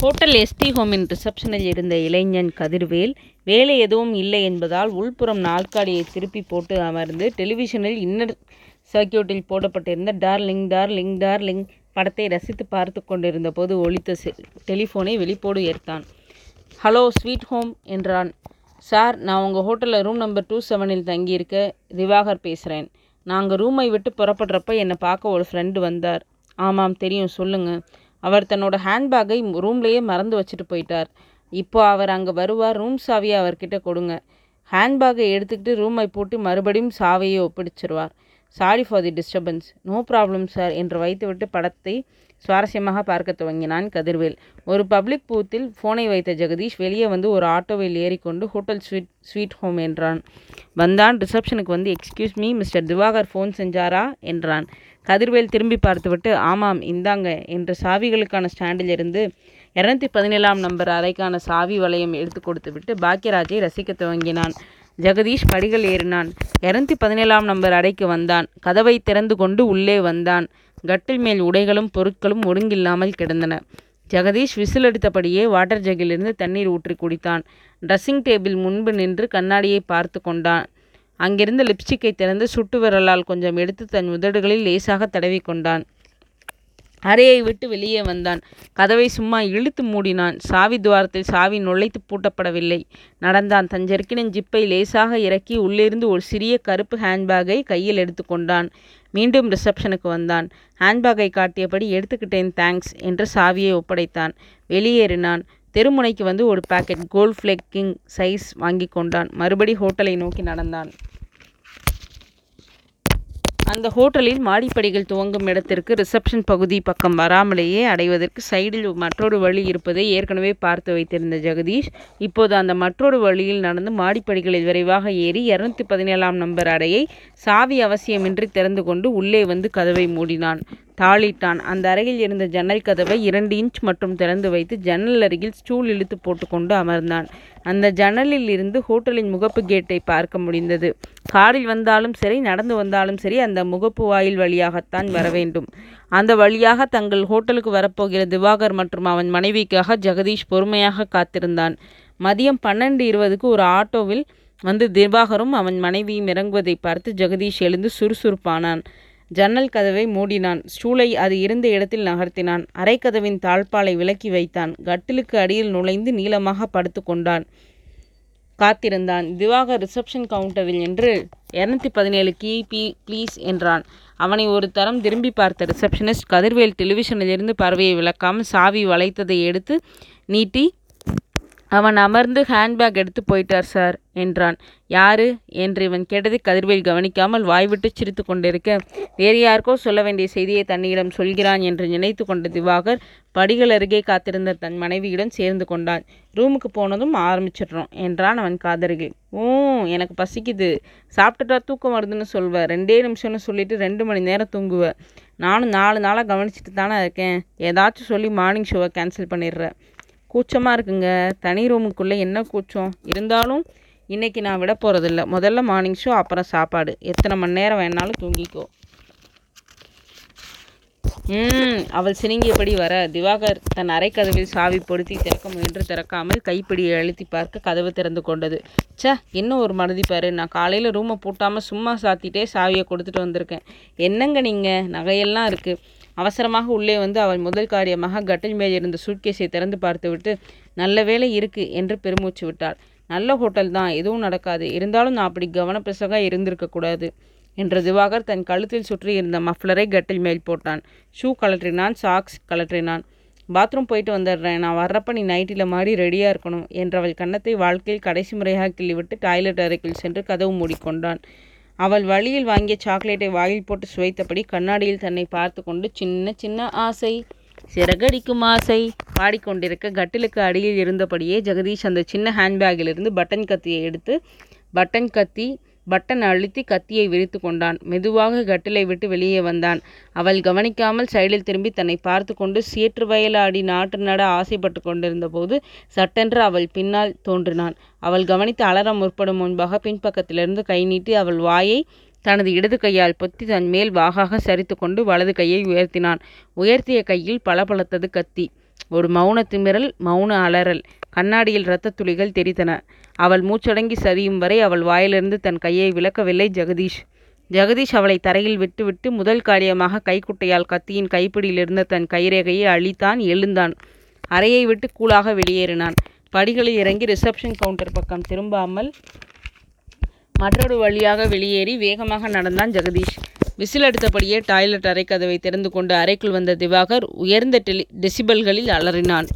Hotel ST ஹோமின் ரிசப்ஷனில் இருந்த இளைஞன் கதிர்வேல் வேலை எதுவும் இல்லை என்பதால் உள்புறம் நாற்காலியை திருப்பி போட்டு அமர்ந்து டெலிவிஷனில் இன்னர் சர்க்கியூட்டில் போடப்பட்டிருந்த டார்லிங் டார்லிங் டார்லிங் படத்தை ரசித்து பார்த்து கொண்டிருந்த போது ஒழித்த செ- டெலிஃபோனை வெளிப்போடு ஏற்றான். ஹலோ ஸ்வீட் ஹோம் என்றான். சார் நான் உங்கள் ஹோட்டலில் ரூம் நம்பர் டூ செவனில் தங்கியிருக்க திவாகர் பேசுகிறேன். நாங்கள் ரூமை விட்டு புறப்படுறப்ப என்னை பார்க்க ஒரு ஃப்ரெண்டு வந்தார். ஆமாம் தெரியும் சொல்லுங்கள் அவர் தன்னோட ஹேண்ட்பேக்கை ரூம்லேயே மறந்து வச்சுட்டு போயிட்டார். இப்போ அவர் அங்கே வருவார் ரூம் சாவியை அவர்கிட்ட கொடுங்க. ஹேண்ட்பேக்கை எடுத்துக்கிட்டு ரூமை போட்டு மறுபடியும் சாவியை ஒப்படைச்சிருவார். Sorry for the disturbance no problem sir என்று வைத்துவிட்டு படத்தை சுவாரஸ்யமாக பார்க்க துவங்கினான் கதிர்வேல். ஒரு பப்ளிக் பூத்தில் ஃபோனை வைத்த ஜெகதீஷ் வெளியே வந்து ஒரு ஆட்டோவில் ஏறிக்கொண்டு ஹோட்டல் ஸ்வீட் ஸ்வீட் ஹோம் என்றான். வந்தான் ரிசப்ஷனுக்கு வந்து excuse me Mister Divakar phone செஞ்சாரா? என்றான். கதிர்வேல் திரும்பி பார்த்துவிட்டு ஆமாம் இந்தாங்க என்று சாவிகளுக்கான ஸ்டாண்டில் இருந்து இரநூத்தி பதினேழாம் நம்பர் அறைக்கான சாவி வளையம் எடுத்து கொடுத்துவிட்டு பாக்கியராஜை ரசிக்க துவங்கினான். ஜெகதீஷ் படிகள் ஏறினான். இரநூத்தி பதினேழாம் நம்பர் அறைக்கு வந்தான். கதவை திறந்து கொண்டு உள்ளே வந்தான். கட்டில் மேல் உடைகளும் பொருட்களும் ஒழுங்கில்லாமல் கிடந்தன. ஜெகதீஷ் விசில் அடித்தபடியே வாட்டர் ஜக்கிலிருந்து தண்ணீர் ஊற்றி குடித்தான். ட்ரெஸ்ஸிங் டேபிள் முன்பு நின்று கண்ணாடியை பார்த்து கொண்டான். அங்கிருந்த லிப்ஸ்டிக்கை திறந்து சுட்டு விரலால் கொஞ்சம் எடுத்து தன் உதடுகளில் லேசாக தடவி கொண்டான். அறையை விட்டு வெளியே வந்தான். கதவை சும்மா இழுத்து மூடினான். சாவி துவாரத்தில் சாவி நுழைத்து பூட்டப்படவில்லை. நடந்தான். தன் ஜெர்க்கினின் ஜிப்பை லேசாக இறக்கி உள்ளிருந்து ஒரு சிறிய கருப்பு ஹேண்ட்பேக்கை கையில் எடுத்துக்கொண்டான் மீண்டும் ரிசப்ஷனுக்கு வந்தான். ஹேண்ட்பேக்கை காட்டியபடி எடுத்துக்கிட்டேன் தேங்க்ஸ் என்று சாவியை ஒப்படைத்தான். வெளியேறினான். தெருமுனைக்கு வந்து ஒரு packet Gold Flake king size வாங்கி கொண்டான். மறுபடி ஹோட்டலை நோக்கி நடந்தான். அந்த ஹோட்டலில் மாடிப்படிகள் துவங்கும் இடத்திற்கு ரிசப்ஷன் பகுதி பக்கம் வராமலேயே அடைவதற்கு சைடில் மற்றொரு வழி இருப்பதை ஏற்கனவே பார்த்து வைத்திருந்த ஜெகதீஷ் இப்போது அந்த மற்றொரு வழியில் நடந்து மாடிப்படிகளில் விரைவாக ஏறி இரநூத்தி பதினேழாம் நம்பர் அடையை சாவி அவசியமின்றி திறந்து கொண்டு உள்ளே வந்து கதவை மூடினான். தாளிட்டான். அந்த அறையில் இருந்த ஜன்னல் கதவை இரண்டு இன்ச் மட்டும் திறந்து வைத்து ஜன்னல் அருகில் ஸ்டூல் இழுத்து போட்டுக்கொண்டு அமர்ந்தான். அந்த ஜன்னலில் இருந்து ஹோட்டலின் முகப்பு கேட்டை பார்க்க முடிந்தது. காரில் வந்தாலும் சரி நடந்து வந்தாலும் சரி அந்த முகப்பு வாயில் வழியாகத்தான் வர வேண்டும். அந்த வழியாக தங்கள் ஹோட்டலுக்கு வரப்போகிற திவாகர் மற்றும் அவன் மனைவிக்காக ஜெகதீஷ் பொறுமையாக காத்திருந்தான். மதியம் பன்னெண்டு இருபதுக்கு ஒரு ஆட்டோவில் வந்து திவாகரும் அவன் மனைவியும் இறங்குவதை பார்த்து ஜெகதீஷ் எழுந்து சுறுசுறுப்பானான். ஜன்னல் கதவை மூடினான். ஸ்டூலை அது இருந்த இடத்தில் நகர்த்தினான். அரைக்கதவின் தாழ்பாலை விலக்கி வைத்தான். கட்டிலுக்கு அடியில் நுழைந்து நீளமாக படுத்து கொண்டான். காத்திருந்தான். திவாகர் ரிசப்ஷன் கவுண்டரில் என்று இரநூத்தி பதினேழு கி பி ப்ளீஸ் என்றான். அவனை ஒரு தரம் திரும்பி பார்த்த ரிசப்ஷனிஸ்ட் கதிர்வேல் டெலிவிஷனிலிருந்து பறவையை விளக்காமல் சாவி வளைத்ததை எடுத்து நீட்டி அவன் அமர்ந்து ஹேண்ட்பேக் எடுத்து போயிட்டார் சார் என்றான். யாரு? என்று இவன் கேட்டதை கதிர்வேல் கவனிக்காமல் வாய்விட்டு சிரித்து கொண்டிருக்க வேறு யாருக்கோ சொல்ல வேண்டிய செய்தியை தன்னிடம் சொல்கிறான் என்று நினைத்து கொண்ட திவாகர் படிகள் அருகே காத்திருந்த தன் மனைவியுடன் சேர்ந்து கொண்டான். ரூமுக்கு போனதும் ஆரம்பிச்சிடுறோம் என்றான் அவன் காதருகில் ஓ எனக்கு பசிக்குது. சாப்பிட்டுட்டா தூக்கம் வருதுன்னு சொல்வேன் ரெண்டே நிமிஷம்னு சொல்லிட்டு ரெண்டு மணி நேரம் தூங்குவேன் நானும் நாலு நாளாக கவனிச்சிட்டு தானே இருக்கேன். ஏதாச்சும் சொல்லி மார்னிங் ஷோவை கேன்சல் பண்ணிடுறேன் கூச்சமாக இருக்குங்க. தனி ரூமுக்குள்ளே என்ன கூச்சம்? இருந்தாலும் இன்றைக்கி நான் விட போகிறதில்ல முதல்ல மார்னிங் ஷோ அப்புறம் சாப்பாடு. எத்தனை மணி நேரம் வேணாலும் தூங்கிக்கோ. ம் அவள் சினிங்கியபடி வர திவாகர் தன் அரைக்கதவில் சாவி பொருத்தி திறக்க முயன்று திறக்காமல் கைப்பிடியை அழுத்தி பார்க்க கதவு திறந்து கொண்டது. ச்சே என்ன ஒரு மனதி பாரு. நான் காலையில் ரூமை பூட்டாமல் சும்மா சாத்திட்டே சாவியை கொடுத்துட்டு வந்திருக்கேன். என்னங்க நீங்கள் நகையெல்லாம் இருக்குது அவசரமாக உள்ளே வந்து அவள் முதல் காரியமாக கட்டில் மேல் இருந்த சூட்கேஸை திறந்து பார்த்துவிட்டு நல்ல வேலை இருக்கு என்று பெருமூச்சு விட்டாள். நல்ல ஹோட்டல் தான் எதுவும் நடக்காது. இருந்தாலும் நான் அப்படி கவனப்பிரசகாக இருந்திருக்கக்கூடாது என்று என்ற திவாகர் தன் கழுத்தில் சுற்றி இருந்த மஃப்ளரை கட்டில் மேல் போட்டான். ஷூ கழற்றினான் சாக்ஸ் கழற்றினான். பாத்ரூம் போயிட்டு வந்துடுறேன். நான் வர்றப்ப நீ நைட்டில் மாதிரி ரெடியாக இருக்கணும் என்றவள் கன்னத்தை வாழ்க்கையில் கடைசி முறையாக கிள்ளிவிட்டு டாய்லெட் அறைக்குள் சென்று கதவு மூடிக்கொண்டான். அவள் வழியில் வாங்கிய சாக்லேட்டை வாயில் போட்டு சுவைத்தபடி கண்ணாடியில் தன்னை பார்த்து கொண்டு சின்ன சின்ன ஆசை. சிறகடிக்கும் ஆசை. பாடிக்கொண்டிருக்க கட்டிலுக்கு அடியில் இருந்தபடியே ஜெகதீஷ் அந்த சின்ன ஹேண்ட்பேக்கிலிருந்து பட்டன் கத்தியை எடுத்து பட்டன் கத்தி பட்டன் அழுத்தி கத்தியை விரித்து கொண்டான். மெதுவாக கட்டிலை விட்டு வெளியே வந்தான். அவள் கவனிக்காமல் சைடில் திரும்பி தன்னை பார்த்து கொண்டு சேற்று வயலாடி நாட்டு நட ஆசைப்பட்டு கொண்டிருந்த போது சட்டென்று அவள் பின்னால் தோன்றினான். அவள் கவனித்து அலற முற்படும் முன்பாக பின்பக்கத்திலிருந்து கை நீட்டி அவள் வாயை தனது இடது கையால் பொத்தி தன் மேல் வாகாக சரித்து கொண்டு வலது கையை உயர்த்தினான். உயர்த்திய கையில் பளபளத்தது கத்தி. ஒரு மௌன திமிரல் மௌன அலறல். கண்ணாடியில் இரத்தத் துளிகள் தெரித்தன. அவள் மூச்சடங்கி சரியும் வரை அவள் வாயிலிருந்து தன் கையை விலக்கவில்லை ஜெகதீஷ். ஜெகதீஷ் அவளை தரையில் விட்டுவிட்டு முதல் காரியமாக கைக்குட்டையால் கத்தியின் கைப்பிடியில் இருந்த தன் கைரேகையை அழித்தான் எழுந்தான். அறையை விட்டு கூலாக வெளியேறினான். படிகளில் இறங்கி ரிசப்ஷன் கவுண்டர் பக்கம் திரும்பாமல் மற்றொரு வழியாக வெளியேறி வேகமாக நடந்தான் ஜெகதீஷ். விசில் அடுத்தபடியே டாய்லெட் அறை கதவை திறந்து கொண்டு அறைக்குள் வந்த திவாகர் உயர்ந்த டெலி டெசிபல்களில் அலறினான்.